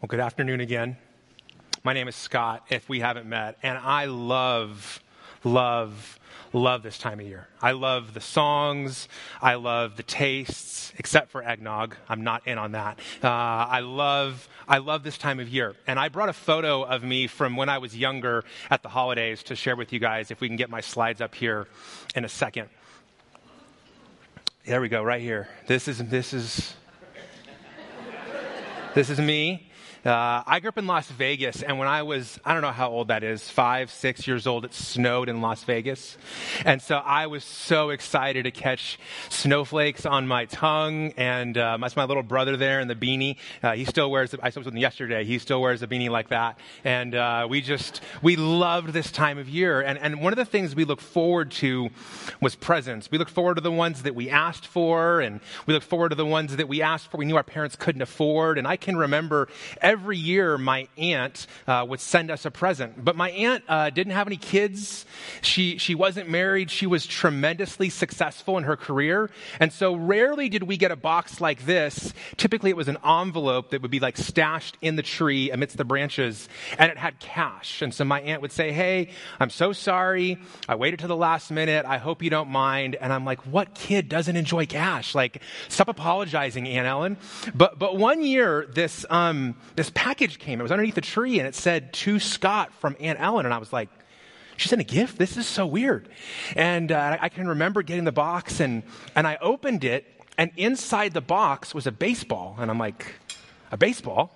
Well, good afternoon again. My name is Scott, if we haven't met, and I love, love, love this time of year. I love the songs, I love the tastes, except for eggnog. I'm not in on that. Uh, I love, I love this time of year. And I brought a photo of me from when I was younger at the holidays to share with you guys, if we can get my slides up here in a second. There we go, right here. This is, this is, this is me. Uh, I grew up in Las Vegas, and when I was, I don't know how old that is, five, six years old, it snowed in Las Vegas. And so I was so excited to catch snowflakes on my tongue. And uh, that's my little brother there in the beanie. Uh, he still wears, I with him yesterday, he still wears a beanie like that. And uh, we just, we loved this time of year. And, and one of the things we look forward to was presents. We look forward to the ones that we asked for, and we look forward to the ones that we asked for, we knew our parents couldn't afford. And I can remember every year my aunt uh, would send us a present. But my aunt uh, didn't have any kids. She, she wasn't married. She was tremendously successful in her career. And so rarely did we get a box like this. Typically it was an envelope that would be like stashed in the tree amidst the branches and it had cash. And so my aunt would say, Hey, I'm so sorry. I waited to the last minute. I hope you don't mind. And I'm like, what kid doesn't enjoy cash? Like, stop apologizing, Aunt Ellen. But, but one year, this, um, this package came. It was underneath the tree and it said to Scott from Aunt Ellen. And I was like, she sent a gift? This is so weird. And uh, I can remember getting the box and, and I opened it and inside the box was a baseball. And I'm like, a baseball?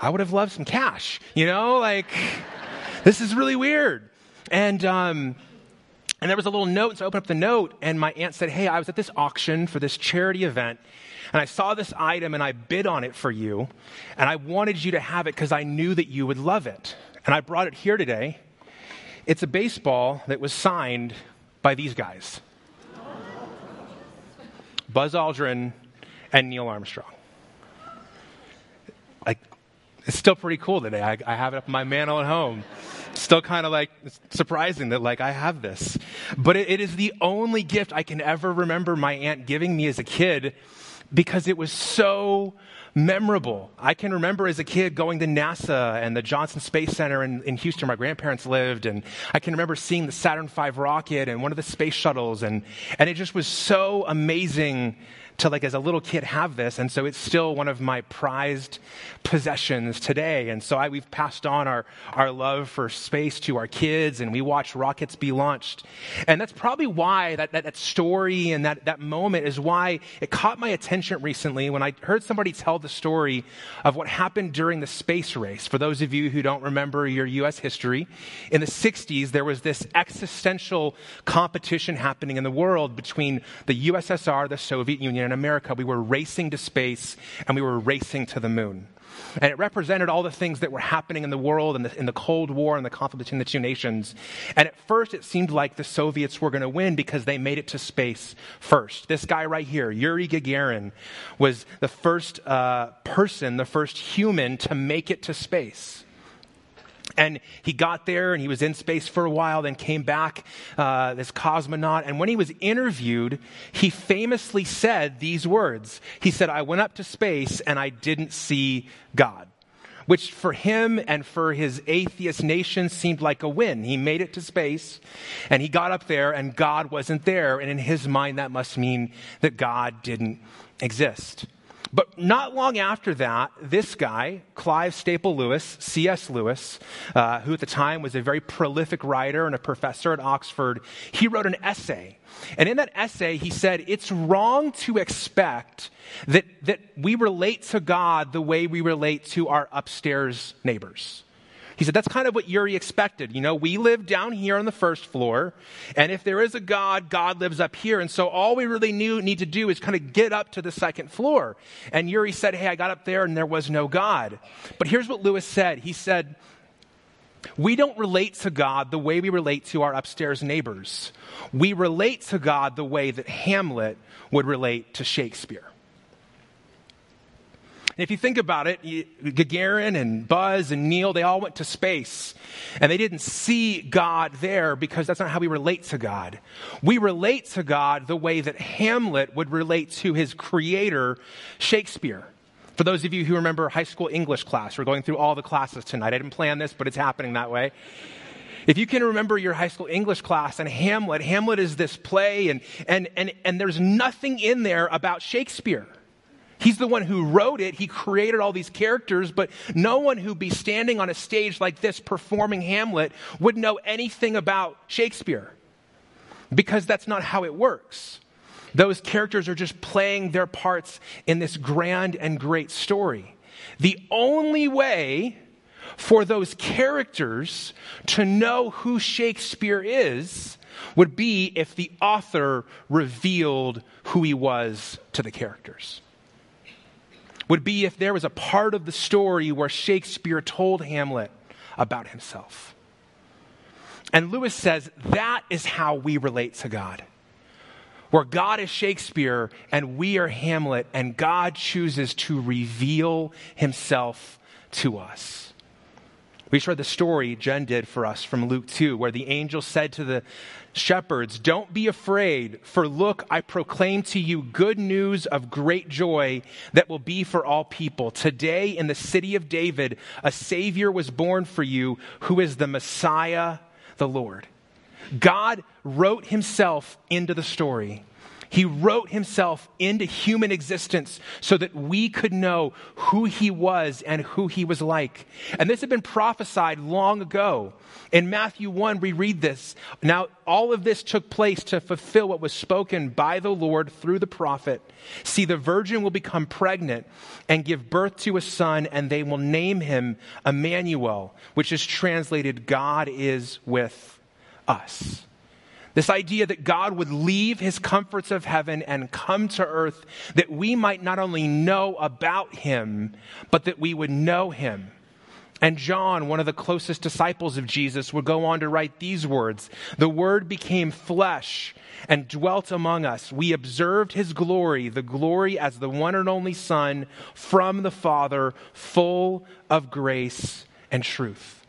I would have loved some cash, you know, like, this is really weird. And, um, and there was a little note, so I opened up the note, and my aunt said, Hey, I was at this auction for this charity event, and I saw this item and I bid on it for you, and I wanted you to have it because I knew that you would love it. And I brought it here today. It's a baseball that was signed by these guys Buzz Aldrin and Neil Armstrong. Like, it's still pretty cool today. I, I have it up on my mantle at home still kind of like surprising that like I have this. But it, it is the only gift I can ever remember my aunt giving me as a kid because it was so memorable. I can remember as a kid going to NASA and the Johnson Space Center in, in Houston, where my grandparents lived, and I can remember seeing the Saturn V rocket and one of the space shuttles, and, and it just was so amazing to like as a little kid have this and so it's still one of my prized possessions today. And so I, we've passed on our, our love for space to our kids and we watch rockets be launched. And that's probably why that, that, that story and that, that moment is why it caught my attention recently when i heard somebody tell the story of what happened during the space race. For those of you who don't remember your us history in the 60s there was this existential competition happening in the world between the ussr the soviet union in America, we were racing to space and we were racing to the moon. And it represented all the things that were happening in the world and the, in the Cold War and the conflict between the two nations. And at first, it seemed like the Soviets were going to win because they made it to space first. This guy right here, Yuri Gagarin, was the first uh, person, the first human to make it to space. And he got there and he was in space for a while, then came back, uh, this cosmonaut. And when he was interviewed, he famously said these words. He said, I went up to space and I didn't see God. Which for him and for his atheist nation seemed like a win. He made it to space and he got up there and God wasn't there. And in his mind, that must mean that God didn't exist. But not long after that, this guy, Clive Staple Lewis, C.S. Lewis, uh, who at the time was a very prolific writer and a professor at Oxford, he wrote an essay. And in that essay, he said, It's wrong to expect that, that we relate to God the way we relate to our upstairs neighbors. He said, that's kind of what Yuri expected. You know, we live down here on the first floor, and if there is a God, God lives up here. And so all we really knew, need to do is kind of get up to the second floor. And Yuri said, hey, I got up there and there was no God. But here's what Lewis said. He said, we don't relate to God the way we relate to our upstairs neighbors. We relate to God the way that Hamlet would relate to Shakespeare. And if you think about it, Gagarin and Buzz and Neil, they all went to space. And they didn't see God there because that's not how we relate to God. We relate to God the way that Hamlet would relate to his creator, Shakespeare. For those of you who remember high school English class, we're going through all the classes tonight. I didn't plan this, but it's happening that way. If you can remember your high school English class and Hamlet, Hamlet is this play, and, and, and, and there's nothing in there about Shakespeare. He's the one who wrote it. He created all these characters, but no one who'd be standing on a stage like this performing Hamlet would know anything about Shakespeare because that's not how it works. Those characters are just playing their parts in this grand and great story. The only way for those characters to know who Shakespeare is would be if the author revealed who he was to the characters would be if there was a part of the story where Shakespeare told Hamlet about himself. And Lewis says that is how we relate to God. Where God is Shakespeare and we are Hamlet, and God chooses to reveal himself to us. We just read the story Jen did for us from Luke 2, where the angel said to the shepherds, Don't be afraid, for look, I proclaim to you good news of great joy that will be for all people. Today, in the city of David, a Savior was born for you, who is the Messiah, the Lord. God wrote himself into the story. He wrote himself into human existence so that we could know who he was and who he was like. And this had been prophesied long ago. In Matthew 1, we read this. Now, all of this took place to fulfill what was spoken by the Lord through the prophet. See, the virgin will become pregnant and give birth to a son, and they will name him Emmanuel, which is translated God is with us. This idea that God would leave his comforts of heaven and come to earth that we might not only know about him, but that we would know him. And John, one of the closest disciples of Jesus, would go on to write these words The Word became flesh and dwelt among us. We observed his glory, the glory as the one and only Son from the Father, full of grace and truth.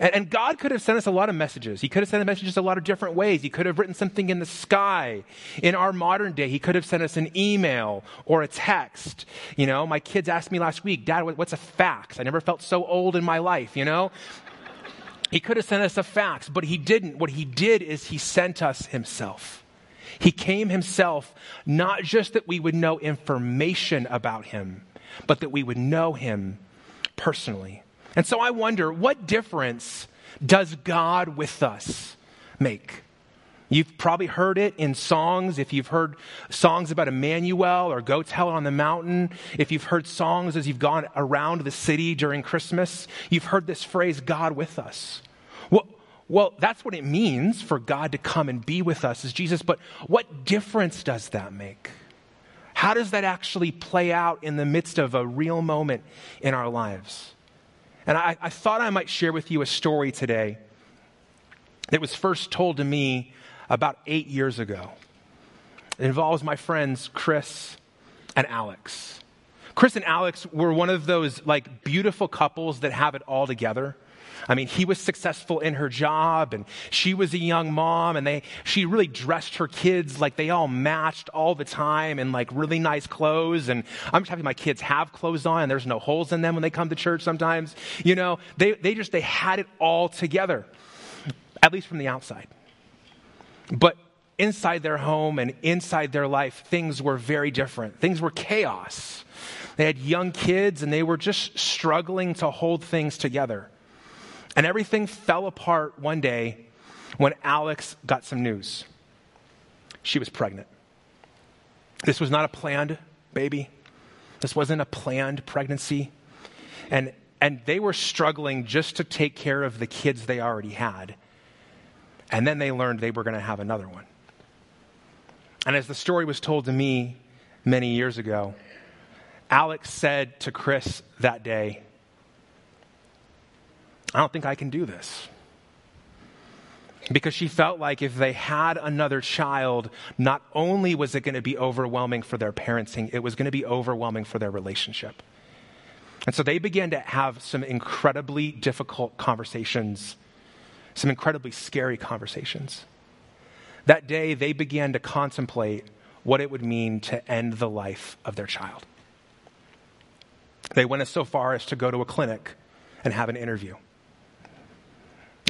And, and, God could have sent us a lot of messages. He could have sent messages a lot of different ways. He could have written something in the sky. In our modern day, He could have sent us an email or a text. You know, my kids asked me last week, Dad, what's a fax? I never felt so old in my life, you know? He could have sent us a fax, but He didn't. What He did is He sent us Himself. He came Himself, not just that we would know information about Him, but that we would know Him personally. And so I wonder what difference does God with us make? You've probably heard it in songs. If you've heard songs about Emmanuel or Go Tell on the Mountain, if you've heard songs as you've gone around the city during Christmas, you've heard this phrase, God with us. Well, well, that's what it means for God to come and be with us as Jesus, but what difference does that make? How does that actually play out in the midst of a real moment in our lives? And I, I thought I might share with you a story today that was first told to me about eight years ago. It involves my friends Chris and Alex. Chris and Alex were one of those like beautiful couples that have it all together. I mean, he was successful in her job and she was a young mom and they, she really dressed her kids like they all matched all the time in like really nice clothes. And I'm just happy my kids have clothes on and there's no holes in them when they come to church sometimes. You know, they, they just, they had it all together, at least from the outside. But inside their home and inside their life, things were very different. Things were chaos. They had young kids and they were just struggling to hold things together. And everything fell apart one day when Alex got some news. She was pregnant. This was not a planned baby. This wasn't a planned pregnancy. And, and they were struggling just to take care of the kids they already had. And then they learned they were going to have another one. And as the story was told to me many years ago, Alex said to Chris that day, I don't think I can do this. Because she felt like if they had another child, not only was it going to be overwhelming for their parenting, it was going to be overwhelming for their relationship. And so they began to have some incredibly difficult conversations, some incredibly scary conversations. That day, they began to contemplate what it would mean to end the life of their child. They went so far as to go to a clinic and have an interview.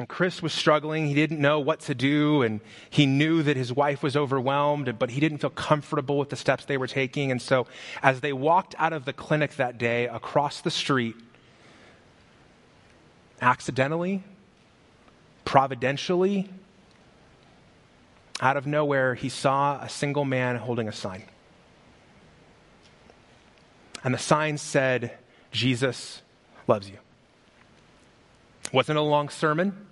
And Chris was struggling. He didn't know what to do, and he knew that his wife was overwhelmed, but he didn't feel comfortable with the steps they were taking. And so, as they walked out of the clinic that day across the street, accidentally, providentially, out of nowhere, he saw a single man holding a sign. And the sign said, Jesus loves you. Wasn't a long sermon.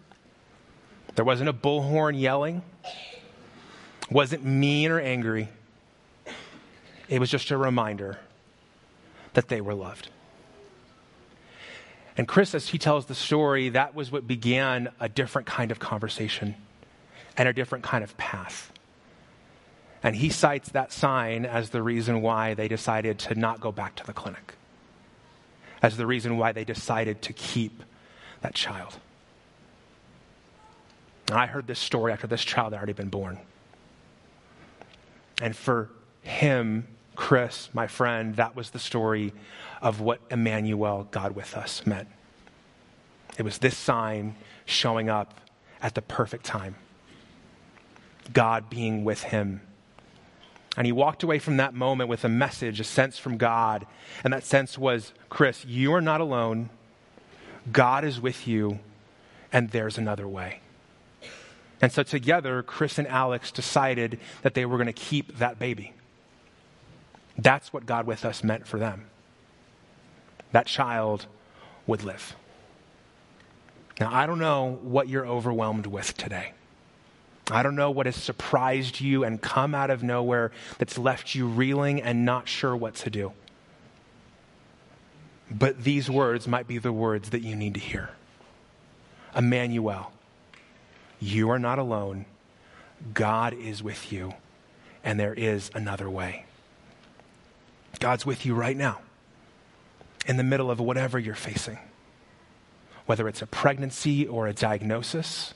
There wasn't a bullhorn yelling. Wasn't mean or angry. It was just a reminder that they were loved. And Chris, as he tells the story, that was what began a different kind of conversation and a different kind of path. And he cites that sign as the reason why they decided to not go back to the clinic, as the reason why they decided to keep that child. And I heard this story after this child had already been born. And for him, Chris, my friend, that was the story of what Emmanuel, God with us, meant. It was this sign showing up at the perfect time. God being with him and he walked away from that moment with a message, a sense from God. And that sense was Chris, you are not alone. God is with you, and there's another way. And so together, Chris and Alex decided that they were going to keep that baby. That's what God with us meant for them. That child would live. Now, I don't know what you're overwhelmed with today. I don't know what has surprised you and come out of nowhere that's left you reeling and not sure what to do. But these words might be the words that you need to hear. Emmanuel, you are not alone. God is with you, and there is another way. God's with you right now, in the middle of whatever you're facing, whether it's a pregnancy or a diagnosis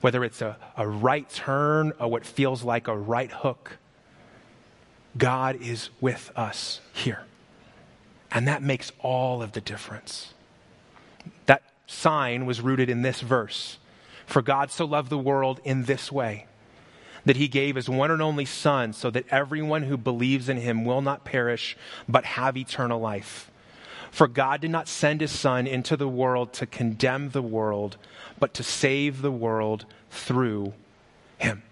whether it's a, a right turn or what feels like a right hook, God is with us here. And that makes all of the difference. That sign was rooted in this verse For God so loved the world in this way, that he gave his one and only Son, so that everyone who believes in him will not perish, but have eternal life. For God did not send his Son into the world to condemn the world, but to save the world through him.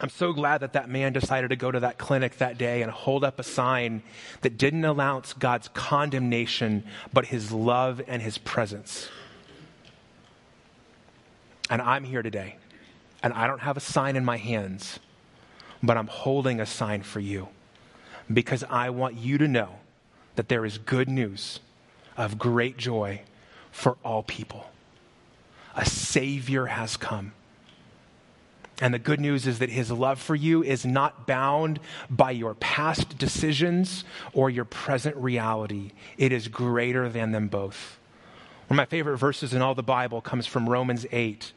I'm so glad that that man decided to go to that clinic that day and hold up a sign that didn't announce God's condemnation, but his love and his presence. And I'm here today, and I don't have a sign in my hands, but I'm holding a sign for you because I want you to know that there is good news of great joy for all people. A Savior has come. And the good news is that his love for you is not bound by your past decisions or your present reality. It is greater than them both. One of my favorite verses in all the Bible comes from Romans 8,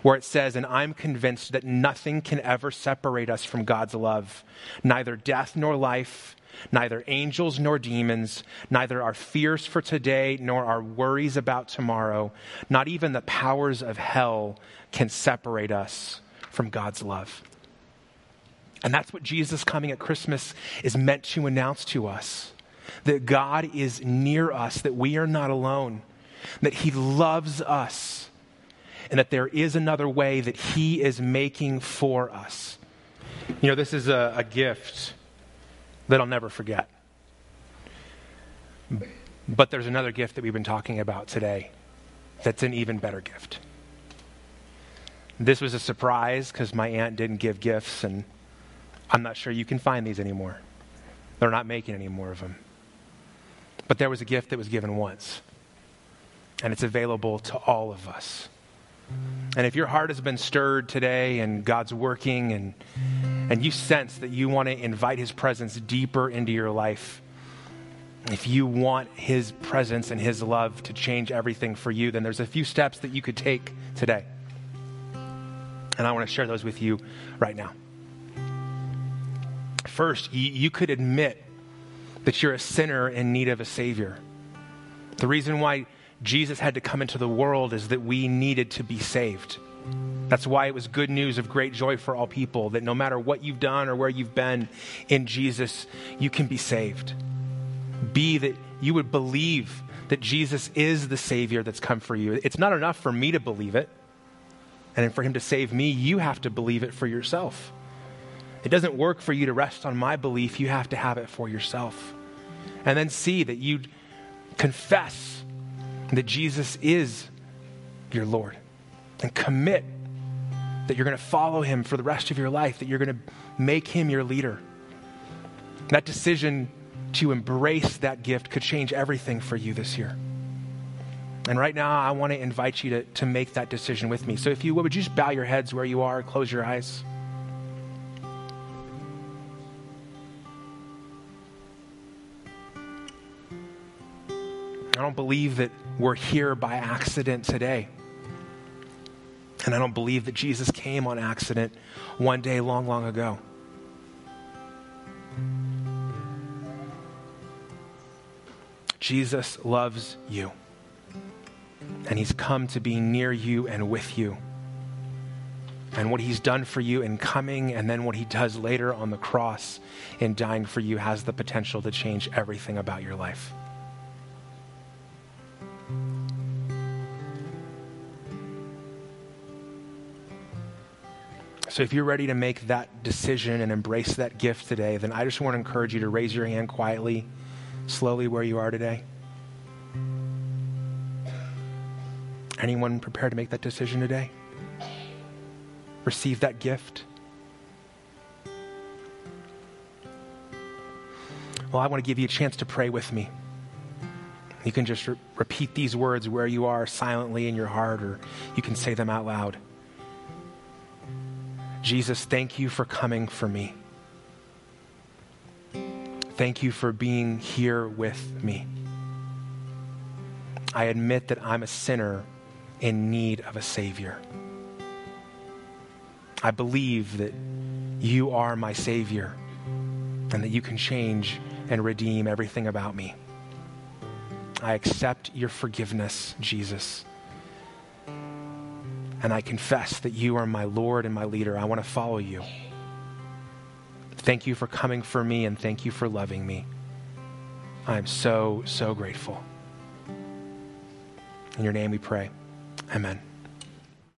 where it says, And I'm convinced that nothing can ever separate us from God's love, neither death nor life neither angels nor demons, neither our fears for today nor our worries about tomorrow, not even the powers of hell can separate us from God's love. And that's what Jesus coming at Christmas is meant to announce to us that God is near us, that we are not alone, that He loves us, and that there is another way that He is making for us. You know, this is a, a gift that I'll never forget. But there's another gift that we've been talking about today that's an even better gift. This was a surprise because my aunt didn't give gifts, and I'm not sure you can find these anymore. They're not making any more of them. But there was a gift that was given once, and it's available to all of us. And if your heart has been stirred today and God's working and, and you sense that you want to invite His presence deeper into your life, if you want His presence and His love to change everything for you, then there's a few steps that you could take today. And I want to share those with you right now. First, you, you could admit that you're a sinner in need of a Savior. The reason why Jesus had to come into the world is that we needed to be saved. That's why it was good news of great joy for all people that no matter what you've done or where you've been in Jesus, you can be saved. Be that you would believe that Jesus is the Savior that's come for you. It's not enough for me to believe it. And for Him to save me, you have to believe it for yourself. It doesn't work for you to rest on my belief, you have to have it for yourself. And then see that you confess that Jesus is your Lord and commit that you're going to follow him for the rest of your life, that you're going to make him your leader. That decision to embrace that gift could change everything for you this year. And right now, I want to invite you to, to make that decision with me. So, if you would, you just bow your heads where you are, close your eyes? I don't believe that we're here by accident today. And I don't believe that Jesus came on accident one day long, long ago. Jesus loves you. And he's come to be near you and with you. And what he's done for you in coming, and then what he does later on the cross in dying for you, has the potential to change everything about your life. So if you're ready to make that decision and embrace that gift today, then I just want to encourage you to raise your hand quietly, slowly where you are today. Anyone prepared to make that decision today? Receive that gift? Well, I want to give you a chance to pray with me. You can just re- repeat these words where you are silently in your heart, or you can say them out loud. Jesus, thank you for coming for me. Thank you for being here with me. I admit that I'm a sinner in need of a Savior. I believe that you are my Savior and that you can change and redeem everything about me. I accept your forgiveness, Jesus and I confess that you are my Lord and my leader. I want to follow you. Thank you for coming for me and thank you for loving me. I am so, so grateful. In your name we pray. Amen.